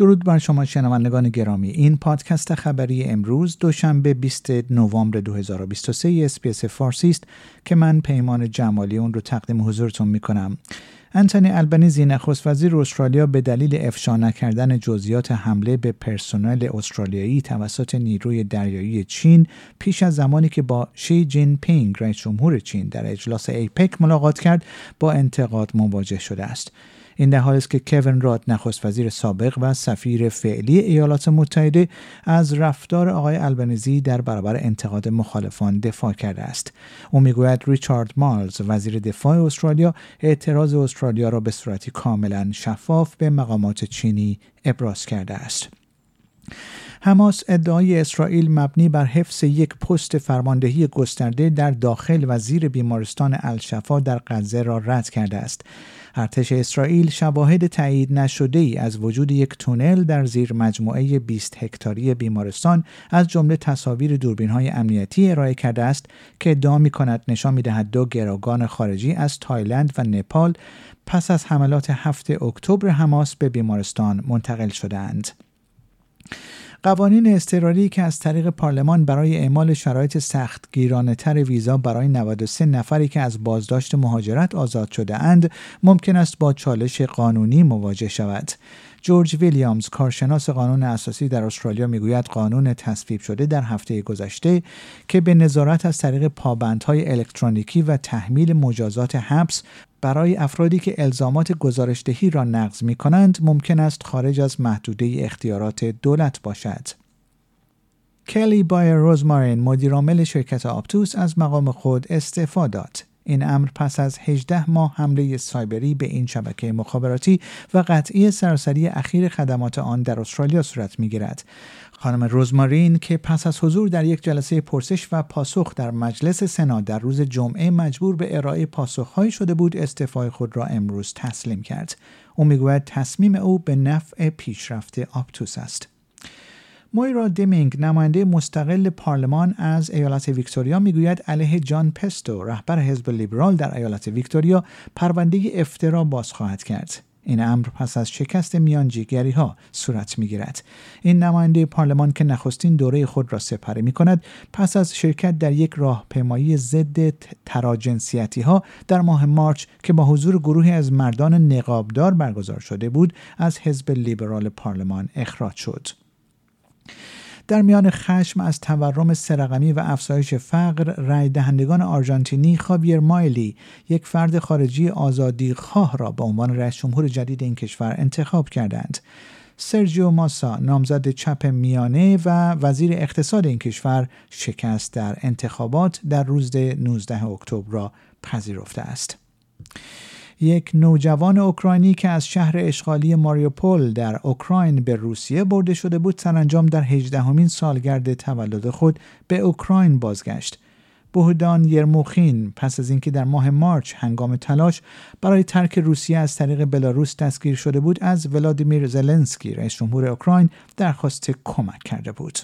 درود بر شما شنوندگان گرامی. این پادکست خبری امروز دوشنبه 20 نوامبر 2023 SBS فارسی است که من پیمان جمالی اون رو تقدیم حضورتون می کنم انتونی البنیزی نخست وزیر استرالیا به دلیل افشا نکردن جزئیات حمله به پرسنل استرالیایی توسط نیروی دریایی چین پیش از زمانی که با شی جین پینگ رئیس جمهور چین در اجلاس ایپک ملاقات کرد با انتقاد مواجه شده است. این در حالی است که کوین راد نخست وزیر سابق و سفیر فعلی ایالات متحده از رفتار آقای البنیزی در برابر انتقاد مخالفان دفاع کرده است. او می‌گوید ریچارد مالز وزیر دفاع استرالیا اعتراض استرالیا را به صورتی کاملا شفاف به مقامات چینی ابراز کرده است. حماس ادعای اسرائیل مبنی بر حفظ یک پست فرماندهی گسترده در داخل و زیر بیمارستان الشفا در غزه را رد کرده است. ارتش اسرائیل شواهد تایید نشده ای از وجود یک تونل در زیر مجموعه 20 هکتاری بیمارستان از جمله تصاویر دوربین های امنیتی ارائه کرده است که ادعا می کند نشان می دهد دو گروگان خارجی از تایلند و نپال پس از حملات هفته اکتبر حماس به بیمارستان منتقل شدند. قوانین اضطراری که از طریق پارلمان برای اعمال شرایط سخت گیرانه تر ویزا برای 93 نفری که از بازداشت مهاجرت آزاد شده اند ممکن است با چالش قانونی مواجه شود. جورج ویلیامز کارشناس قانون اساسی در استرالیا می‌گوید قانون تصویب شده در هفته گذشته که به نظارت از طریق پابندهای الکترونیکی و تحمیل مجازات حبس برای افرادی که الزامات گزارشدهی را نقض می کنند ممکن است خارج از محدوده اختیارات دولت باشد. کلی بایر روزمارین مدیرعامل شرکت آپتوس از مقام خود استعفا داد. این امر پس از 18 ماه حمله سایبری به این شبکه مخابراتی و قطعی سراسری اخیر خدمات آن در استرالیا صورت می‌گیرد. خانم روزمارین که پس از حضور در یک جلسه پرسش و پاسخ در مجلس سنا در روز جمعه مجبور به ارائه پاسخهایی شده بود استعفای خود را امروز تسلیم کرد. او می‌گوید تصمیم او به نفع پیشرفت آپتوس است. مویرا دیمینگ نماینده مستقل پارلمان از ایالت ویکتوریا می‌گوید علیه جان پستو رهبر حزب لیبرال در ایالت ویکتوریا پرونده افترا باز خواهد کرد این امر پس از شکست میانجیگری ها صورت می گیرد. این نماینده پارلمان که نخستین دوره خود را سپری می کند پس از شرکت در یک راهپیمایی ضد تراجنسیتی ها در ماه مارچ که با حضور گروهی از مردان نقابدار برگزار شده بود از حزب لیبرال پارلمان اخراج شد. در میان خشم از تورم سرقمی و افزایش فقر رای دهندگان آرژانتینی خاویر مایلی یک فرد خارجی آزادی خواه را به عنوان رئیس جمهور جدید این کشور انتخاب کردند سرجیو ماسا نامزد چپ میانه و وزیر اقتصاد این کشور شکست در انتخابات در روز 19 اکتبر را پذیرفته است. یک نوجوان اوکراینی که از شهر اشغالی ماریوپول در اوکراین به روسیه برده شده بود سرانجام در هجدهمین سالگرد تولد خود به اوکراین بازگشت. بهدان یرموخین پس از اینکه در ماه مارچ هنگام تلاش برای ترک روسیه از طریق بلاروس دستگیر شده بود از ولادیمیر زلنسکی رئیس جمهور اوکراین درخواست کمک کرده بود.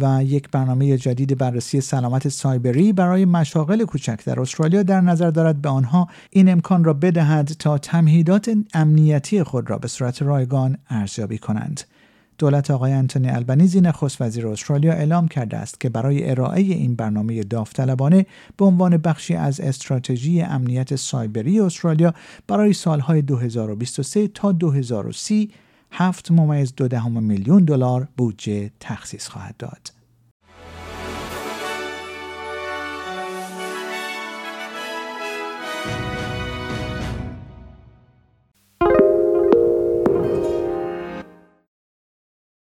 و یک برنامه جدید بررسی سلامت سایبری برای مشاغل کوچک در استرالیا در نظر دارد به آنها این امکان را بدهد تا تمهیدات امنیتی خود را به صورت رایگان ارزیابی کنند. دولت آقای انتونی البنیزی نخست وزیر استرالیا اعلام کرده است که برای ارائه این برنامه داوطلبانه به عنوان بخشی از استراتژی امنیت سایبری استرالیا برای سالهای 2023 تا 2030 7 ممیز دو دهم میلیون دلار بودجه تخصیص خواهد داد.